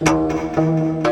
Música